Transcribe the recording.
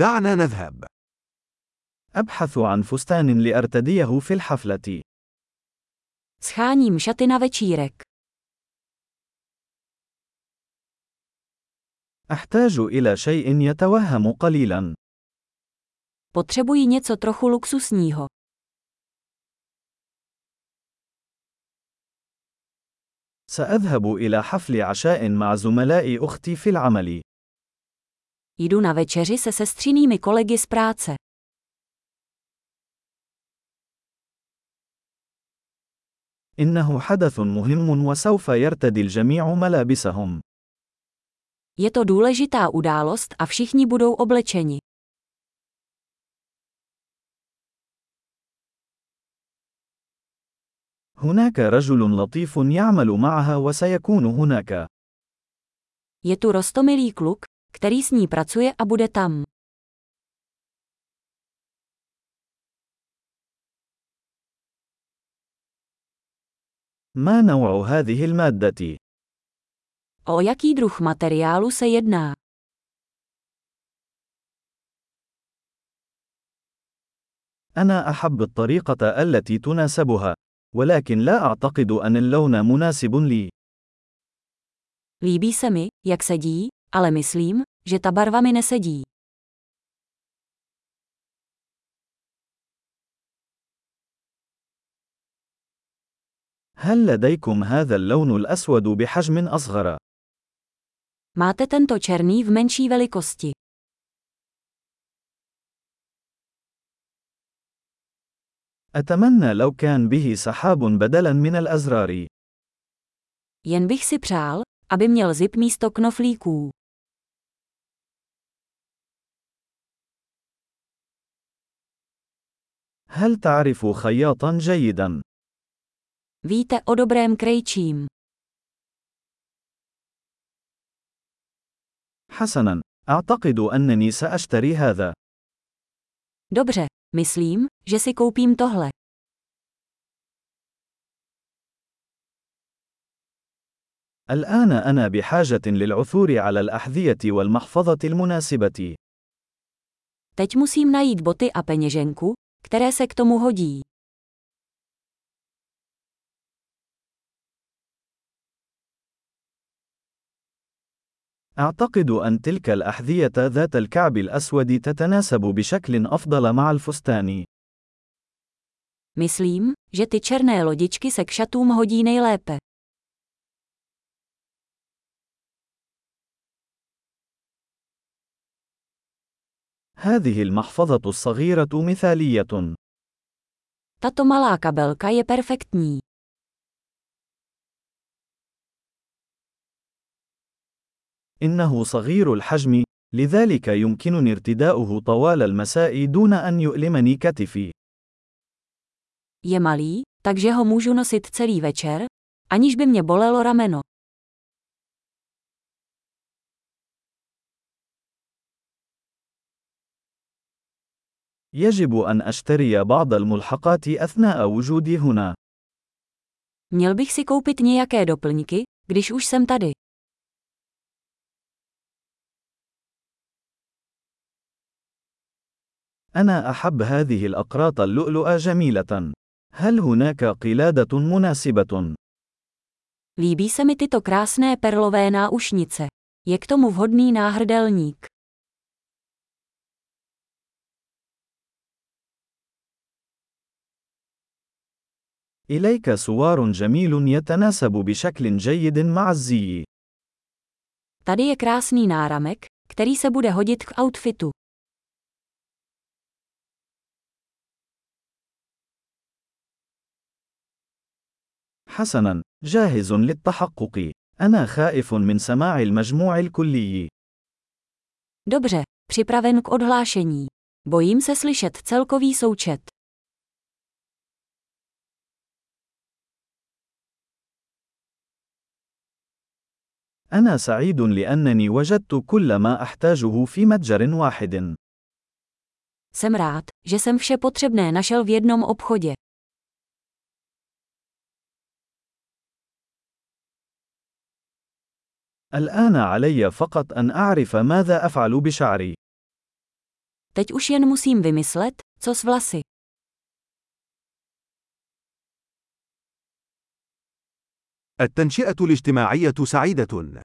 دعنا نذهب. أبحث عن فستان لأرتديه في الحفلة. Scháním šaty na večírek. أحتاج إلى شيء يتوهم قليلا. Potřebuji něco trochu luxusního. سأذهب إلى حفل عشاء مع زملاء أختي في العمل. Jdu na večeři se sestřinými kolegy z práce. إنه حدث مهم وسوف يرتدي الجميع ملابسهم. Je to důležitá událost a všichni budou oblečeni. هناك رجل لطيف يعمل معها وسيكون هناك. Je tu rostomilý kluk, který s ní pracuje a bude tam. ما نوع هذه المادة؟ O jaký druh materiálu se jedná? أنا أحب الطريقة التي تناسبها، ولكن لا أعتقد أن اللون مناسب لي. Líbí se mi, jak sedí, ale myslím, že ta barva mi nesedí. هل لديكم هذا اللون الأسود بحجم أصغر؟ Máte tento černý v menší velikosti. أتمنى لو كان به سحاب بدلاً من الأزرار. Jen bych si přál, aby měl zip místo knoflíků. هل تعرف خياطاً جيداً؟ Víte o dobrém krejčím. حسناً، أعتقد أنني سأشتري هذا. Dobře, myslím, že si koupím tohle. الآن أنا بحاجة للعثور على الأحذية والمحفظة المناسبة. Teď musím najít boty a peněženku, které se k tomu hodí. أعتقد أن تلك الأحذية ذات الكعب الأسود تتناسب بشكل أفضل مع الفستان. Myslím, že ty černé lodičky se k šatům hodí nejlépe. هذه المحفظة الصغيرة مثالية. Tato malá kabelka je perfektní. إنه صغير الحجم، لذلك يمكنني ارتداؤه طوال المساء دون أن يؤلمني كتفي. Je malý, takže ho můžu nosit celý večer, aniž by mě bolelo rameno. يجب أن أشتري بعض الملحقات أثناء وجودي هنا. Měl bych si koupit nějaké doplňky, když už jsem tady. أنا أحب هذه الأقراط اللؤلؤة جميلة. هل هناك قلادة مناسبة؟ Líbí se mi tyto krásné perlové náušnice. Je k tomu vhodný náhrdelník. إليك سوار جميل يتناسب بشكل جيد مع الزي. Tady je krásný náramek, který se bude hodit k outfitu. حسناً، جاهز للتحقق. أنا خائف من سماع المجموع الكلي. Dobře, připraven k odhlášení. Bojím se slyšet celkový součet. أنا سعيد لأنني وجدت كل ما أحتاجه في متجر واحد. Jsem rád, že jsem vše potřebné našel v jednom obchodě. الآن علي فقط أن أعرف ماذا أفعل بشعري. Teď už jen musím vymyslet, co s vlasy. التنشئة الاجتماعية سعيدة.